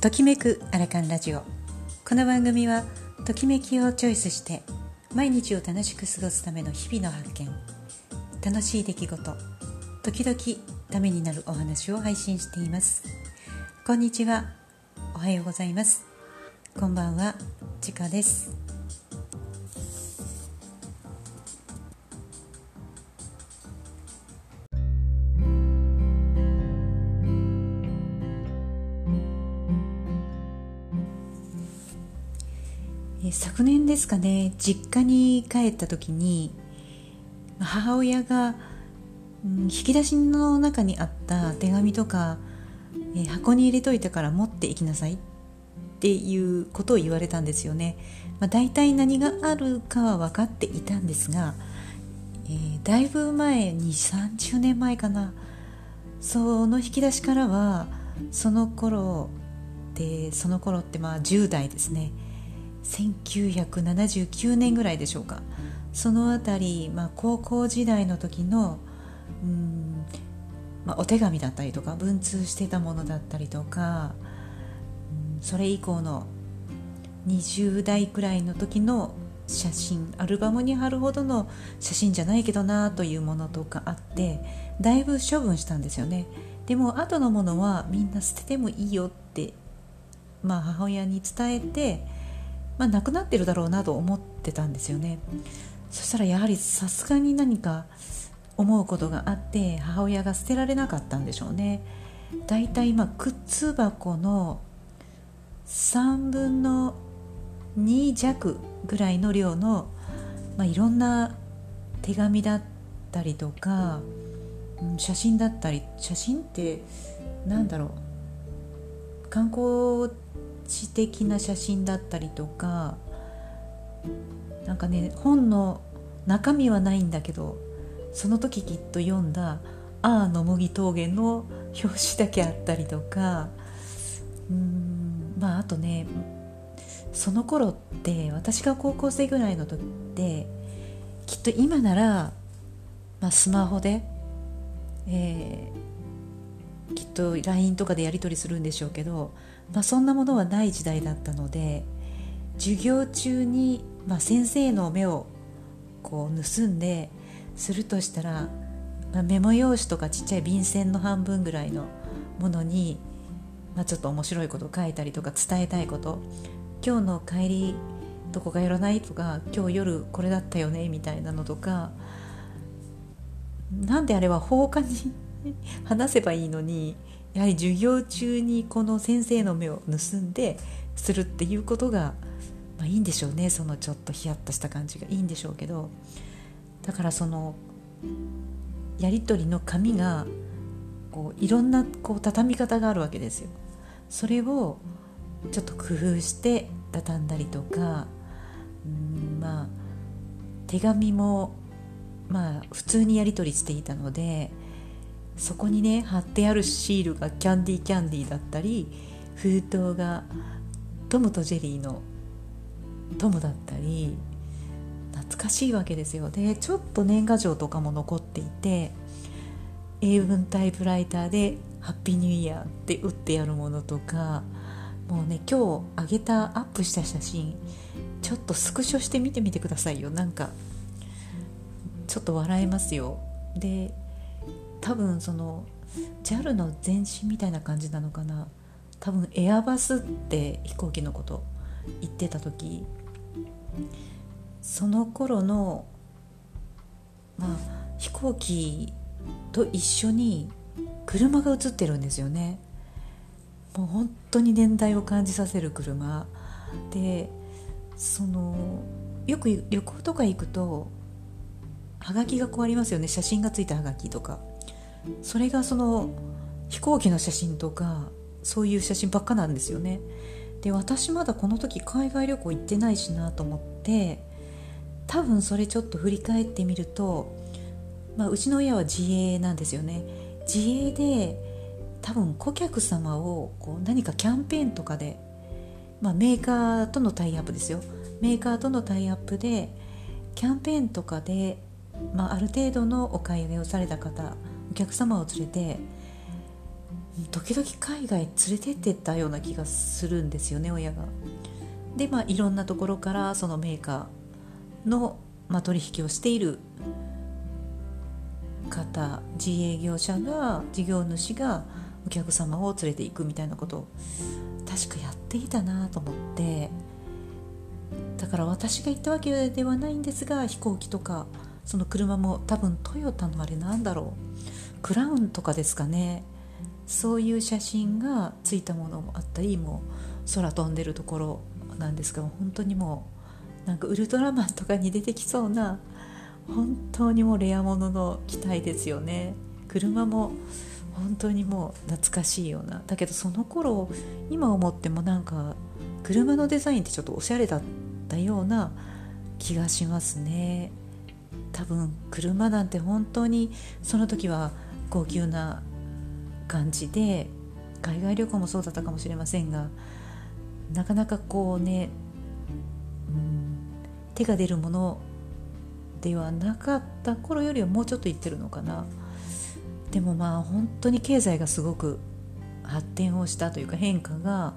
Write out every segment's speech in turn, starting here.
ときめくアラカンラジオ。この番組はときめきをチョイスして毎日を楽しく過ごすための日々の発見。楽しい出来事。時々ためになるお話を配信しています。こんにちは。おはようございます。こんばんは。ちかです。昨年ですかね実家に帰った時に母親が、うん、引き出しの中にあった手紙とか、え箱に入れといたから持っていきなさいっていうことを言われたんですよね、まあ、大体何があるかは分かっていたんですが、えー、だいぶ前に30年前かな。その引き出しからはその頃でその頃ってまあ10代ですね。1979年ぐらいでしょうか。その辺り、まあ、高校時代の時のうん、まあ、お手紙だったりとか文通してたものだったりとか、それ以降の20代くらいの時の写真アルバムに貼るほどの写真じゃないけどなというものとかあってだいぶ処分したんですよね。でも後のものはみんな捨ててもいいよって、まあ、母親に伝えてまあ、なくなってるだろうなと思ってたんですよね。そしたらやはりさすがに何か思うことがあって母親が捨てられなかったんでしょうね。だいたい今靴箱の3分の2弱ぐらいの量の、まあ、いろんな手紙だったりとか、うん、写真だったり写真ってなんだろう。観光知的な写真だったりとかなんかね本の中身はないんだけどその時きっと読んだ「あーの麦峠」の表紙だけあったりとかうんまああとねその頃って私が高校生ぐらいの時ってきっと今なら、まあ、スマホで、えー、きっと LINE とかでやり取りするんでしょうけどまあ、そんなものはない時代だったので授業中に、まあ、先生の目をこう盗んでするとしたら、まあ、メモ用紙とかちっちゃい便箋の半分ぐらいのものに、まあ、ちょっと面白いこと書いたりとか伝えたいこと今日の帰りどこか寄らないとか今日夜これだったよねみたいなのとかなんであれは放課に 話せばいいのにやはり授業中にこの先生の目を盗んでするっていうことが、まあ、いいんでしょうねそのちょっとヒヤッとした感じがいいんでしょうけどだからそのやり取りの紙がこういろんなこう畳み方があるわけですよ。それをちょっと工夫して畳んだりとかうんまあ手紙もまあ普通にやり取りしていたのでそこにね貼ってあるシールがキャンディーキャンディーだったり封筒がトムとジェリーのトムだったり懐かしいわけですよ。でちょっと年賀状とかも残っていて英文タイプライターで「ハッピーニューイヤー」って打ってやるものとかもうね今日あげたアップした写真ちょっとスクショして見てみてくださいよ。なんかちょっと笑えますよ。で多分その JAL の前身みたいな感じなのかな。多分エアバスって飛行機のこと言ってた時。その頃のまあ飛行機と一緒に車が映ってるんですよね。もう本当に年代を感じさせる車。でそのよく旅行とか行くとはがきがこうありますよね。写真がついたはがきとか。それがその飛行機の写真とかそういう写真ばっかなんですよね。で私まだこの時海外旅行行ってないしなと思って多分それちょっと振り返ってみると、まあ、うちの親は自営なんですよね。自営で多分顧客様をこう何かキャンペーンとかで、まあ、メーカーとのタイアップですよ。メーカーとのタイアップでキャンペーンとかで、まあ、ある程度のお買い上げをされた方お客様を連れて時々海外連れてってったような気がするんですよね親が。でまあいろんなところからそのメーカーの、まあ、取引をしている方自営業者が事業主がお客様を連れていくみたいなことを確かやっていたなと思ってだから私が行ったわけではないんですが飛行機とかその車も多分トヨタのあれなんだろうクラウンとかですかね。そういう写真がついたものもあったりもう空飛んでるところなんですが本当にもうなんかウルトラマンとかに出てきそうな本当にもうレアものの機体ですよね。車も本当にもう懐かしいような。だけどその頃今思ってもなんか車のデザインってちょっとおしゃれだったような気がしますね。多分車なんて本当にその時は高級な感じで海外旅行もそうだったかもしれませんがなかなかこうね、うん、手が出るものではなかった頃よりはもうちょっといってるのかな。でもまあ本当に経済がすごく発展をしたというか変化が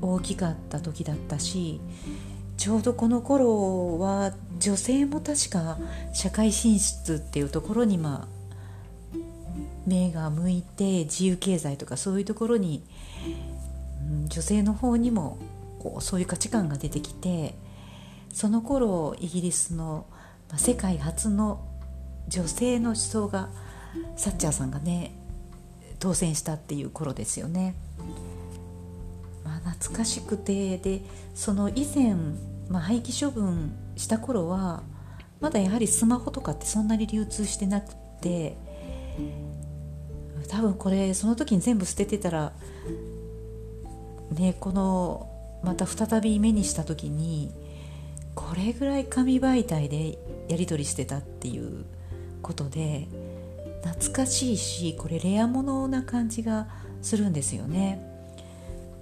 大きかった時だったしちょうどこの頃は女性も確か社会進出っていうところにまあ目が向いて自由経済とかそういうところに、うん、女性の方にもこうそういう価値観が出てきてその頃イギリスの世界初の女性の思想がサッチャーさんがね当選したっていう頃ですよね。まあ、懐かしくてでその以前、まあ、廃棄処分した頃はまだやはりスマホとかってそんなに流通してなくて多分これその時に全部捨ててたらねこのまた再び目にした時にこれぐらい紙媒体でやり取りしてたっていうことで懐かしいしこれレアものな感じがするんですよね。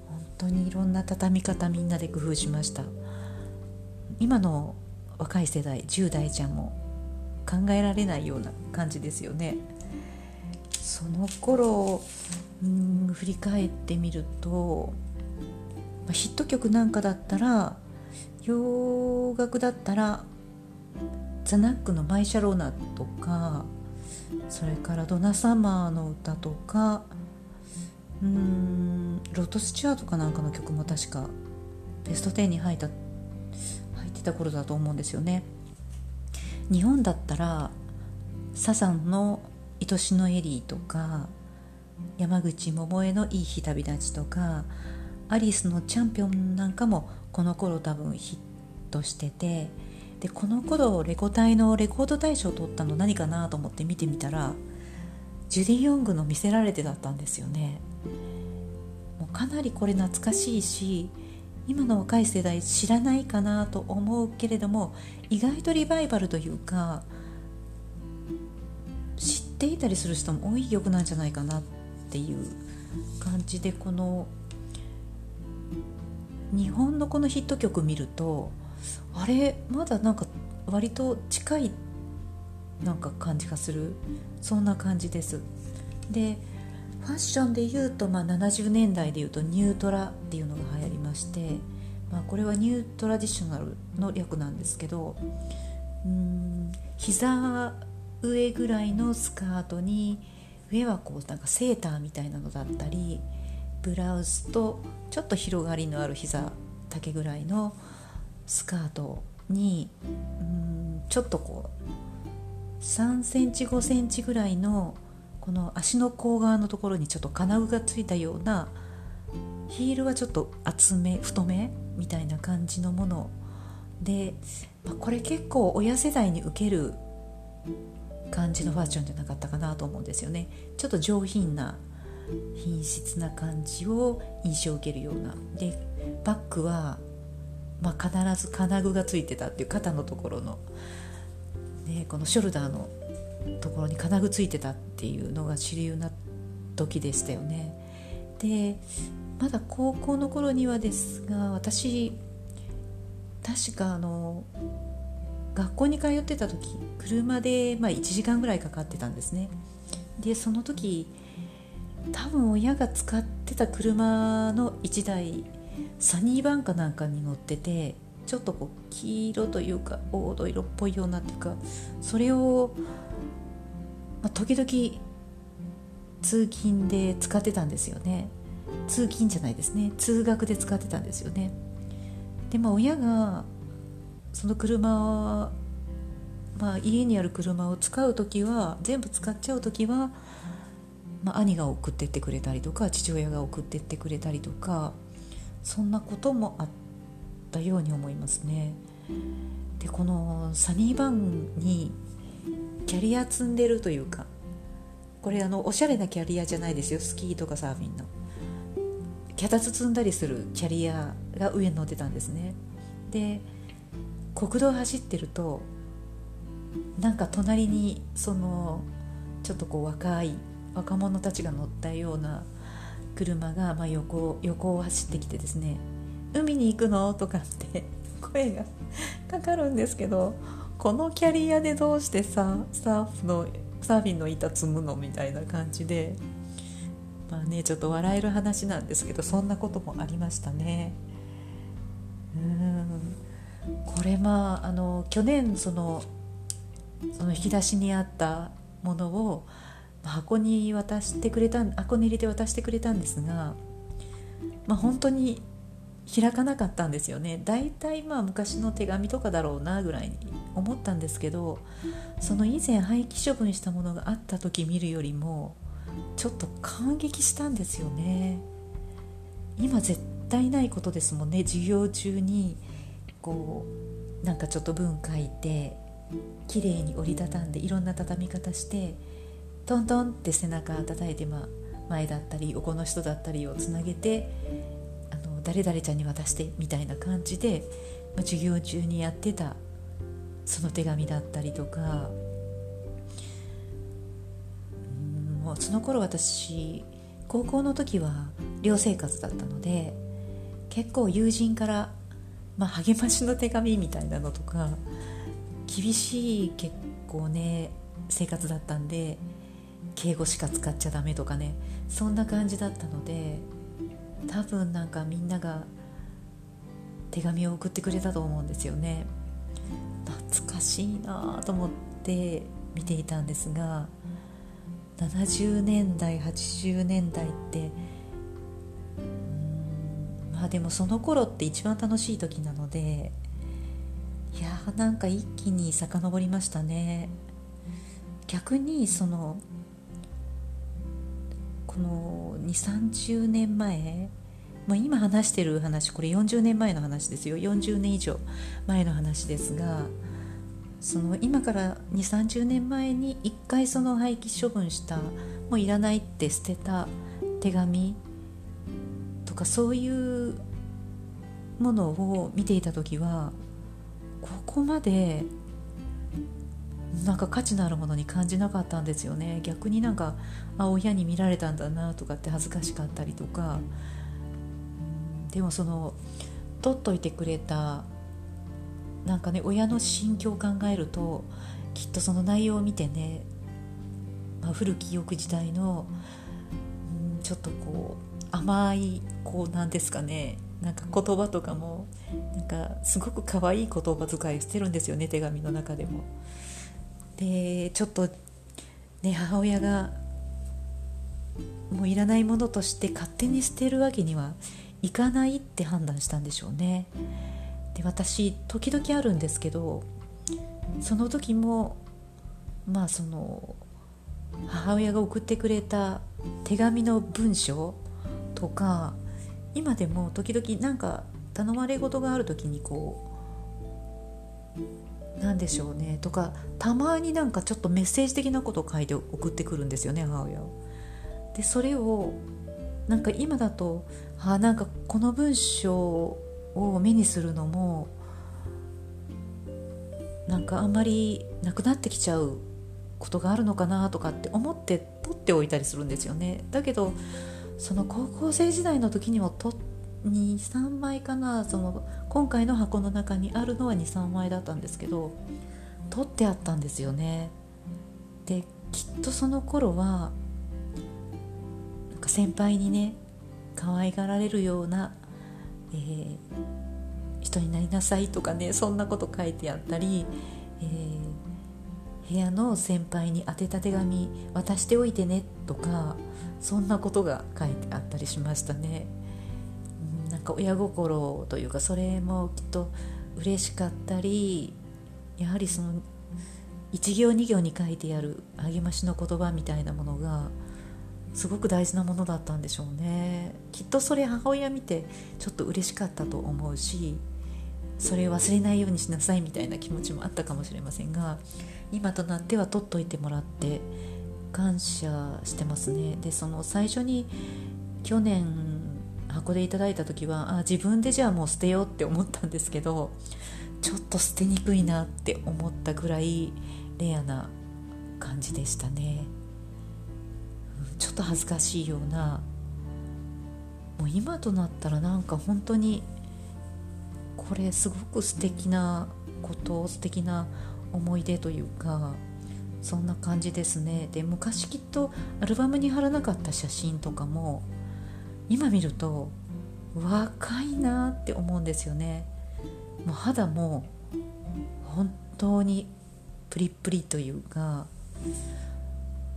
本当にいろんな畳み方みんなで工夫しました。今の若い世代10代ちゃんも考えられないような感じですよね。その頃うん振り返ってみると、まあ、ヒット曲なんかだったら洋楽だったらザ・ナックの「マイ・シャローナ」とかそれからドナ・サマーの歌とかうんロト・スチュアートかなんかの曲も確かベスト10に入った入ってた頃だと思うんですよね。日本だったらサザンの「愛しのエリー」とか山口百恵の「いい日旅立ち」とかアリスの「チャンピオン」なんかもこの頃多分ヒットしててでこの頃レコ大のレコード大賞を取ったの何かなと思って見てみたらジュディ・ヨングの「見せられて」だったんですよね。もうかなりこれ懐かしいし今の若い世代知らないかなと思うけれども意外とリバイバルというかていたりする人も多い曲なんじゃないかなっていう感じでこの日本のこのヒット曲見るとあれまだなんか割と近いなんか感じがする。そんな感じです。でファッションでいうと、まあ、70年代でいうとニュートラっていうのが流行りまして、まあ、これはニュートラディショナルの略なんですけどうん膝上ぐらいのスカートに上はこうなんかセーターみたいなのだったりブラウスとちょっと広がりのある膝丈ぐらいのスカートにうんちょっとこう3センチ5センチぐらいのこの足の甲側のところにちょっと金具がついたようなヒールはちょっと厚め太めみたいな感じのもので、まあ、これ結構親世代に受ける感じのファッションじゃなかったかなと思うんですよね。ちょっと上品な品質な感じを印象を受けるような。でバッグはまあ、必ず金具がついてたっていう肩のところの、ね、このショルダーのところに金具ついてたっていうのが主流な時でしたよね。でまだ高校の頃にはですが私確かあの学校に通ってた時車で、まあ、1時間ぐらいかかってたんですね。でその時多分親が使ってた車の1台サニーバンかなんかに乗っててちょっとこう黄色というか黄土色っぽいようなっていうかそれを、まあ、時々通勤で使ってたんですよね。通勤じゃないですね。通学で使ってたんですよね。でまあ親がその車は、まあ、家にある車を使う時は全部使っちゃう時は、まあ、兄が送ってってくれたりとか父親が送ってってくれたりとかそんなこともあったように思いますね。でこのサニーバンにキャリア積んでるというかこれあのおしゃれなキャリアじゃないですよ。スキーとかサーフィンの。脚立積んだりするキャリアが上に乗ってたんですね。で国道走ってるとなんか隣にそのちょっとこう若い若者たちが乗ったような車がま横横を走ってきてですね「海に行くの?」とかって声がかかるんですけどこのキャリアでどうしてさサーフのサーフィンの板積むの？みたいな感じでまあねちょっと笑える話なんですけどそんなこともありましたね。これまああの去年そのその引き出しにあったものを箱に渡してくれた箱に入れて渡してくれたんですが、まあ、本当に開かなかったんですよね。大体まあ昔の手紙とかだろうなぐらいに思ったんですけどその以前廃棄処分したものがあった時見るよりもちょっと感激したんですよね。今絶対ないことですもんね。授業中にこうなんかちょっと文書いて綺麗に折りたたんでいろんな畳み方してトントンって背中叩いて、ま、前だったり横の人だったりをつなげてあの誰々ちゃんに渡してみたいな感じで、ま、授業中にやってたその手紙だったりとか。うんもうその頃私高校の時は寮生活だったので結構友人から、まあ、励ましの手紙みたいなのとか厳しい結構ね生活だったんで敬語しか使っちゃダメとかねそんな感じだったので多分なんかみんなが手紙を送ってくれたと思うんですよね。懐かしいなと思って見ていたんですが70年代80年代ってまあでもその頃って一番楽しい時なのでいやーなんか一気に遡りましたね。逆にそのこの2 3 0年前、まあ、今話してる話これ40年前の話ですよ。40年以上前の話ですがその今から2 3 0年前に1回その廃棄処分したもういらないって捨てた手紙とかそういうものを見ていた時はここまでなんか価値のあるものに感じなかったんですよね。逆になんかあ親に見られたんだなとかって恥ずかしかったりとか。でもその取っといてくれたなんかね親の心境を考えるときっとその内容を見てね、まあ、古き良く時代の、ちょっとこう甘いこうなんですかねなんか言葉とかもなんかすごく可愛い言葉遣いしてるんですよね手紙の中でも。でちょっとね母親がもういらないものとして勝手に捨てるわけにはいかないって判断したんでしょうね。で私時々あるんですけどその時もまあその母親が送ってくれた手紙の文章とか今でも時々なんか頼まれ事がある時にこうなんでしょうねとかたまになんかちょっとメッセージ的なことを書いて送ってくるんですよね母親を。でそれをなんか今だとあなんかこの文章を目にするのもなんかあんまりなくなってきちゃうことがあるのかなとかって思って取っておいたりするんですよねだけどその高校生時代の時にも取23枚かなその今回の箱の中にあるのは23枚だったんですけど取ってあったんですよね。できっとその頃は先輩にね可愛がられるような、えー、人になりなさいとかねそんなこと書いてあったり、えー、部屋の先輩に宛てた手紙渡しておいてねとかそんなことが書いてあったりしましたね。なんか親心というかそれもきっと嬉しかったりやはりその1行2行に書いてある励ましの言葉みたいなものがすごく大事なものだったんでしょうねきっとそれ母親見てちょっと嬉しかったと思うしそれを忘れないようにしなさいみたいな気持ちもあったかもしれませんが今となっては取っといてもらって感謝してますねでその最初に去年箱でいただいた時はあ自分でじゃあもう捨てようって思ったんですけどちょっと捨てにくいなって思ったぐらいレアな感じでしたね。ちょっと恥ずかしいようなもう今となったらなんか本当にこれすごく素敵なこと素敵な思い出というかそんな感じですね。で昔きっとアルバムに貼らなかった写真とかも今見ると若いなって思うんですよね。もう肌も本当にプリップリというか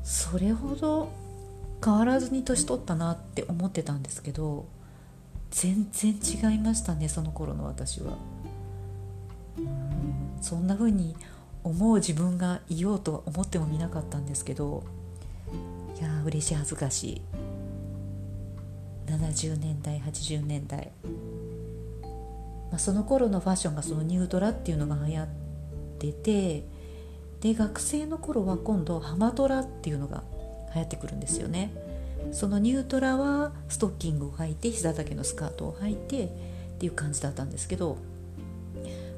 それほど変わらずに年取ったなって思ってたんですけど全然違いましたねその頃の私は。うんそんな風に思う自分がいようとは思ってもみなかったんですけどいや嬉しい恥ずかしい。70年代80年代、まあ、その頃のファッションがそのニュートラっていうのが流行っててで学生の頃は今度ハマトラっていうのが流行ってくるんですよね。そのニュートラはストッキングを履いて膝丈のスカートを履いてっていう感じだったんですけど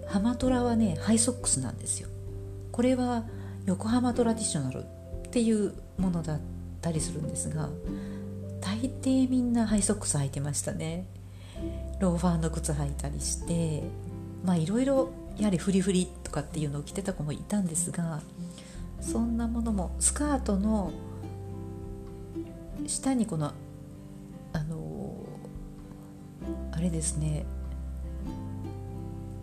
ハマトラはねハイソックスなんですよ。これは横浜トラディショナルっていうものだったりするんですが大抵みんなハイソックス履いてましたね。ローファーの靴履いたりしてまあいろいろやはりフリフリとかっていうのを着てた子もいたんですがそんなものもスカートの下にこのあのあれですね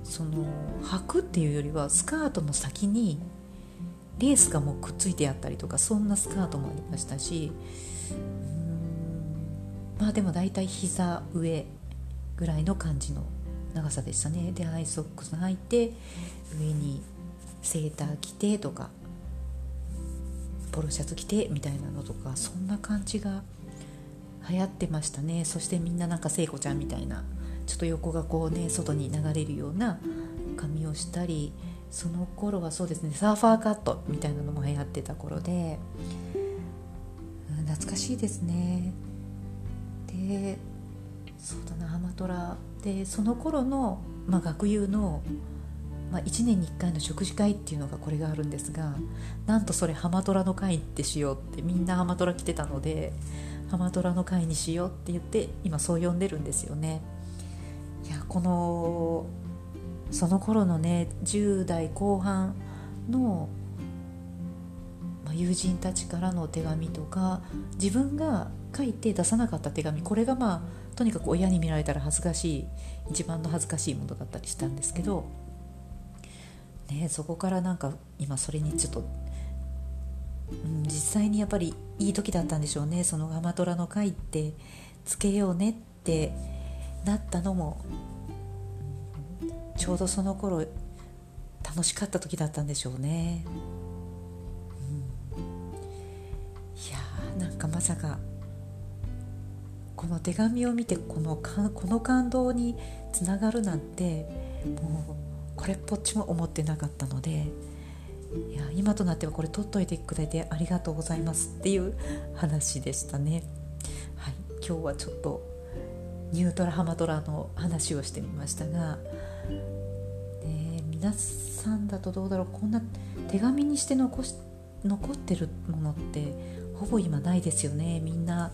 その履くっていうよりはスカートの先にレースがもうくっついてあったりとかそんなスカートもありましたしまあでも大体膝上ぐらいの感じの長さでしたね。でハイソックス履いて上にセーター着てとかポロシャツ着てみたいなのとかそんな感じが流行ってましたね。そしてみんななんか聖子ちゃんみたいなちょっと横がこうね外に流れるような髪をしたりその頃はそうですねサーファーカットみたいなのも流行ってた頃で、うん、懐かしいですねでそうだなハマトラでその頃の、まあ、学友のまあ、1年に1回の食事会っていうのがこれがあるんですがなんとそれハマトラの会ってしようってみんなハマトラ来てたのでハマトラの会にしようって言って今そう呼んでるんですよね。いやこのその頃のね10代後半の、友人たちからの手紙とか自分が書いて出さなかった手紙これがまあとにかく親に見られたら恥ずかしい一番の恥ずかしいものだったりしたんですけどね、そこからなんか今それにちょっと、うん、実際にやっぱりいい時だったんでしょうね。そのアマトラの会ってつけようねってなったのも、ちょうどその頃楽しかった時だったんでしょうね。うん、いやーなんかまさかこの手紙を見てこのかこの感動につながるなんてもうこれっぽっちも思ってなかったのでいや今となってはこれ取っといてくれてありがとうございますっていう話でしたね。はい、今日はちょっとニュートラハマトラの話をしてみましたが、ね、皆さんだとどうだろうこんな手紙にして残し残ってるものってほぼ今ないですよねみんな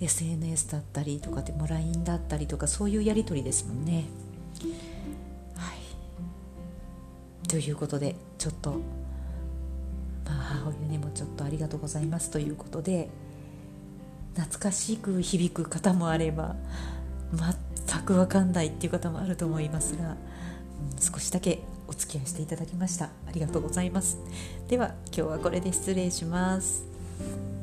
SNS だったりとかでも LINE だったりとかそういうやり取りですもんね。はいということでちょっと、母親にもちょっとありがとうございますということで懐かしく響く方もあれば全く分かんないっていう方もあると思いますが、うん、少しだけお付き合いしていただきました。ありがとうございます。では今日はこれで失礼します。